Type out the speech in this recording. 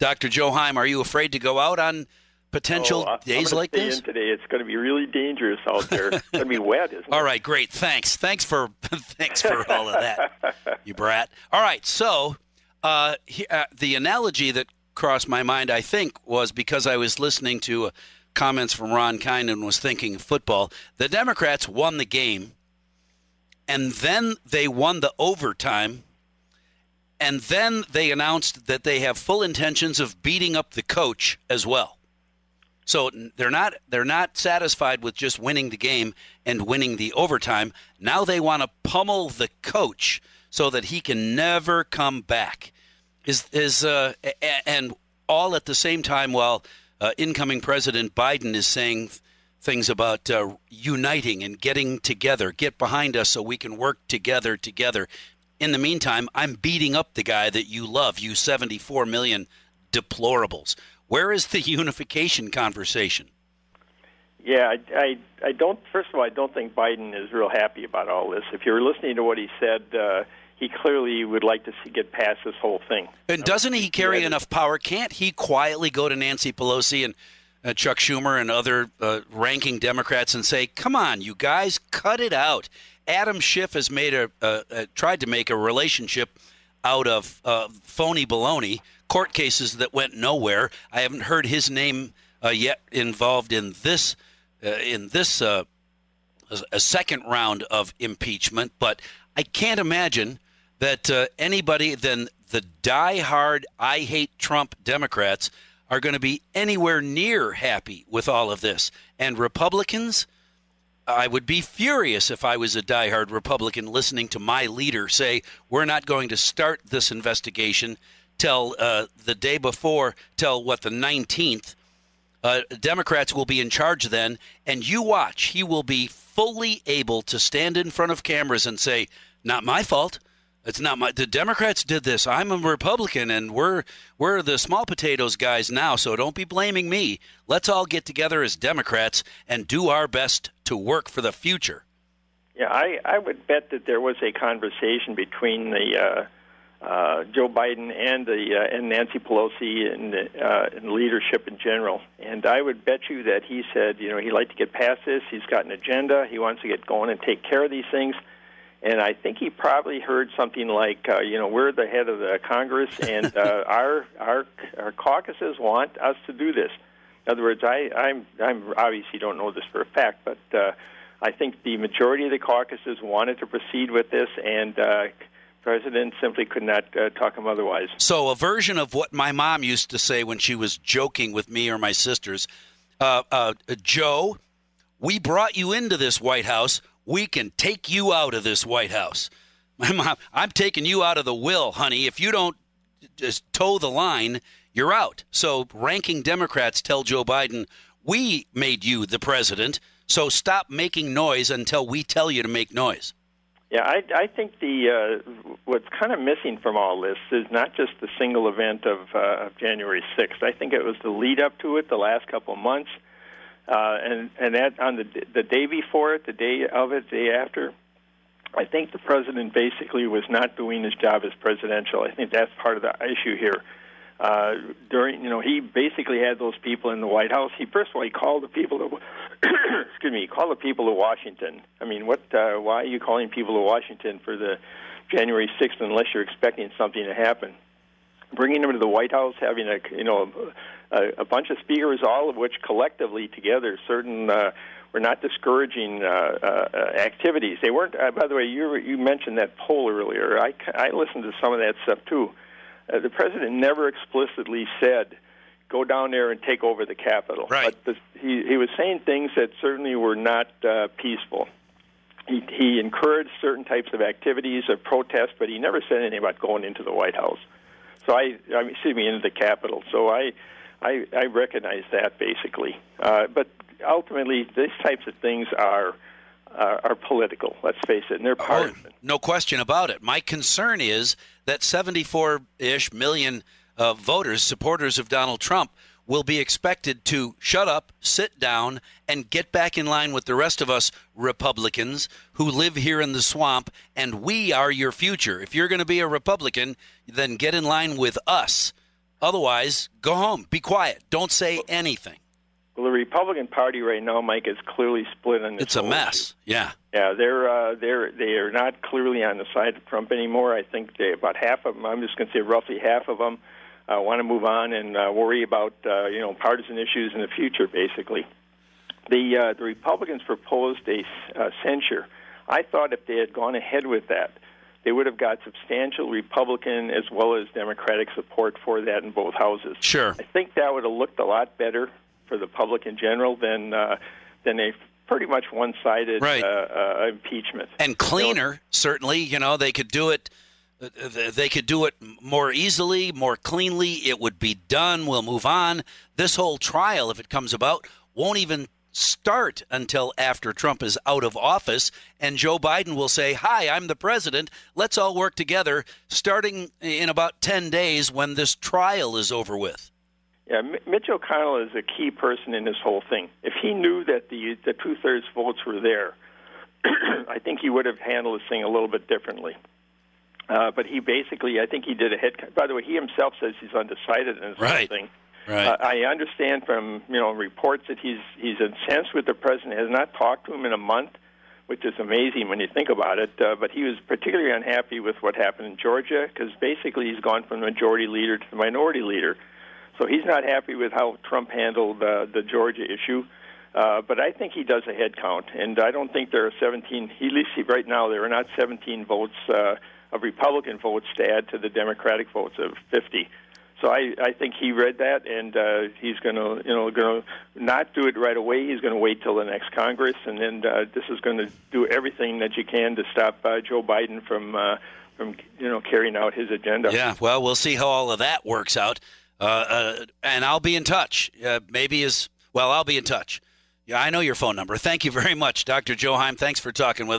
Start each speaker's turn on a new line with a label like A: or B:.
A: Dr. Joe Heim, are you afraid to go out on potential
B: oh,
A: days
B: I'm
A: like
B: stay
A: this?
B: In today, it's going to be really dangerous out there. it's going to be wet, isn't it?
A: All right, great. Thanks. Thanks for thanks for all of that, you brat. All right, so uh, he, uh, the analogy that crossed my mind, I think, was because I was listening to uh, comments from Ron Kind and was thinking football. The Democrats won the game, and then they won the overtime. And then they announced that they have full intentions of beating up the coach as well. So they're not they're not satisfied with just winning the game and winning the overtime. Now they want to pummel the coach so that he can never come back. Is is uh, and all at the same time while uh, incoming President Biden is saying things about uh, uniting and getting together, get behind us so we can work together together. In the meantime, I'm beating up the guy that you love, you 74 million deplorables. Where is the unification conversation?
B: Yeah, I, I, I don't. First of all, I don't think Biden is real happy about all this. If you're listening to what he said, uh, he clearly would like to see get past this whole thing.
A: And doesn't he carry enough power? Can't he quietly go to Nancy Pelosi and uh, Chuck Schumer and other uh, ranking Democrats and say, "Come on, you guys, cut it out." Adam Schiff has made a uh, tried to make a relationship out of uh, phony baloney court cases that went nowhere. I haven't heard his name uh, yet involved in this uh, in this uh, a second round of impeachment, but I can't imagine that uh, anybody than the die-hard I hate Trump Democrats are going to be anywhere near happy with all of this. And Republicans, I would be furious if I was a die-hard Republican listening to my leader say, We're not going to start this investigation till uh, the day before, till what, the 19th. Uh, Democrats will be in charge then, and you watch. He will be fully able to stand in front of cameras and say, Not my fault. It's not my. The Democrats did this. I'm a Republican, and we're we're the small potatoes guys now. So don't be blaming me. Let's all get together as Democrats and do our best to work for the future.
B: Yeah, I I would bet that there was a conversation between the uh, uh, Joe Biden and the uh, and Nancy Pelosi and uh, and leadership in general. And I would bet you that he said, you know, he'd like to get past this. He's got an agenda. He wants to get going and take care of these things and I think he probably heard something like, uh, you know, we're the head of the Congress, and uh, our our our caucuses want us to do this. In other words, I I'm I'm obviously don't know this for a fact, but uh, I think the majority of the caucuses wanted to proceed with this, and uh, president simply could not uh, talk him otherwise.
A: So, a version of what my mom used to say when she was joking with me or my sisters, uh, uh, Joe, we brought you into this White House we can take you out of this White House. My mom, I'm taking you out of the will, honey. If you don't just toe the line, you're out. So, ranking Democrats tell Joe Biden, we made you the president, so stop making noise until we tell you to make noise.
B: Yeah, I, I think the uh, what's kind of missing from all this is not just the single event of, uh, of January 6th. I think it was the lead up to it, the last couple of months uh, and and that on the the day before it, the day of it, the day after, I think the president basically was not doing his job as presidential. I think that's part of the issue here. Uh, during, you know, he basically had those people in the White House. He first of all he called the people to, excuse me, he called the people to Washington. I mean, what? Uh, why are you calling people to Washington for the January 6th unless you're expecting something to happen? Bringing them to the White House, having a you know a, a bunch of speakers, all of which collectively together certain uh, were not discouraging uh, uh, activities. They weren't. Uh, by the way, you you mentioned that poll earlier. I I listened to some of that stuff too. Uh, the president never explicitly said go down there and take over the Capitol.
A: Right.
B: But the, he he was saying things that certainly were not uh, peaceful. He he encouraged certain types of activities of protest, but he never said anything about going into the White House. So I, I mean, excuse me, into the capital. So I I, I recognize that basically. Uh, but ultimately, these types of things are uh, are political. Let's face it, and they're partisan. Oh,
A: no question about it. My concern is that 74-ish million uh, voters, supporters of Donald Trump, will be expected to shut up, sit down, and get back in line with the rest of us Republicans who live here in the swamp, and we are your future. If you're going to be a Republican, then get in line with us Otherwise, go home. Be quiet. Don't say anything.
B: Well, the Republican Party right now, Mike, is clearly split on this.
A: It's a mess.
B: Issue.
A: Yeah.
B: Yeah, they're uh, they're they are not clearly on the side of Trump anymore. I think they about half of them. I'm just going to say roughly half of them uh, want to move on and uh, worry about uh, you know partisan issues in the future. Basically, the uh, the Republicans proposed a uh, censure. I thought if they had gone ahead with that, they would have got substantial Republican as well as Democratic support for that in both houses.
A: Sure.
B: I think that would have looked a lot better for the public in general than uh, than a pretty much one-sided
A: right.
B: uh, uh, impeachment.
A: And cleaner, you know, certainly. You know, they could do it. They could do it more easily, more cleanly. It would be done. We'll move on. This whole trial, if it comes about, won't even start until after Trump is out of office, and Joe Biden will say, Hi, I'm the president. Let's all work together starting in about 10 days when this trial is over with.
B: Yeah, Mitch McConnell is a key person in this whole thing. If he knew that the, the two thirds votes were there, I think he would have handled this thing a little bit differently. Uh, but he basically, I think he did a head. Count. By the way, he himself says he's undecided in this
A: right.
B: thing.
A: Right.
B: Uh, I understand from you know reports that he's he's incensed with the president, has not talked to him in a month, which is amazing when you think about it. Uh, but he was particularly unhappy with what happened in Georgia because basically he's gone from the majority leader to the minority leader. So he's not happy with how Trump handled uh, the Georgia issue. Uh, but I think he does a head count, and I don't think there are 17. At least right now there are not 17 votes uh, of Republican votes to add to the Democratic votes of 50. So I, I think he read that, and uh, he's going to, you know, going to not do it right away. He's going to wait till the next Congress, and then uh, this is going to do everything that you can to stop uh, Joe Biden from, uh, from, you know, carrying out his agenda.
A: Yeah, well, we'll see how all of that works out, uh, uh, and I'll be in touch. Uh, maybe as well, I'll be in touch. Yeah, I know your phone number. Thank you very much, Dr. Joe Heim. Thanks for talking with us.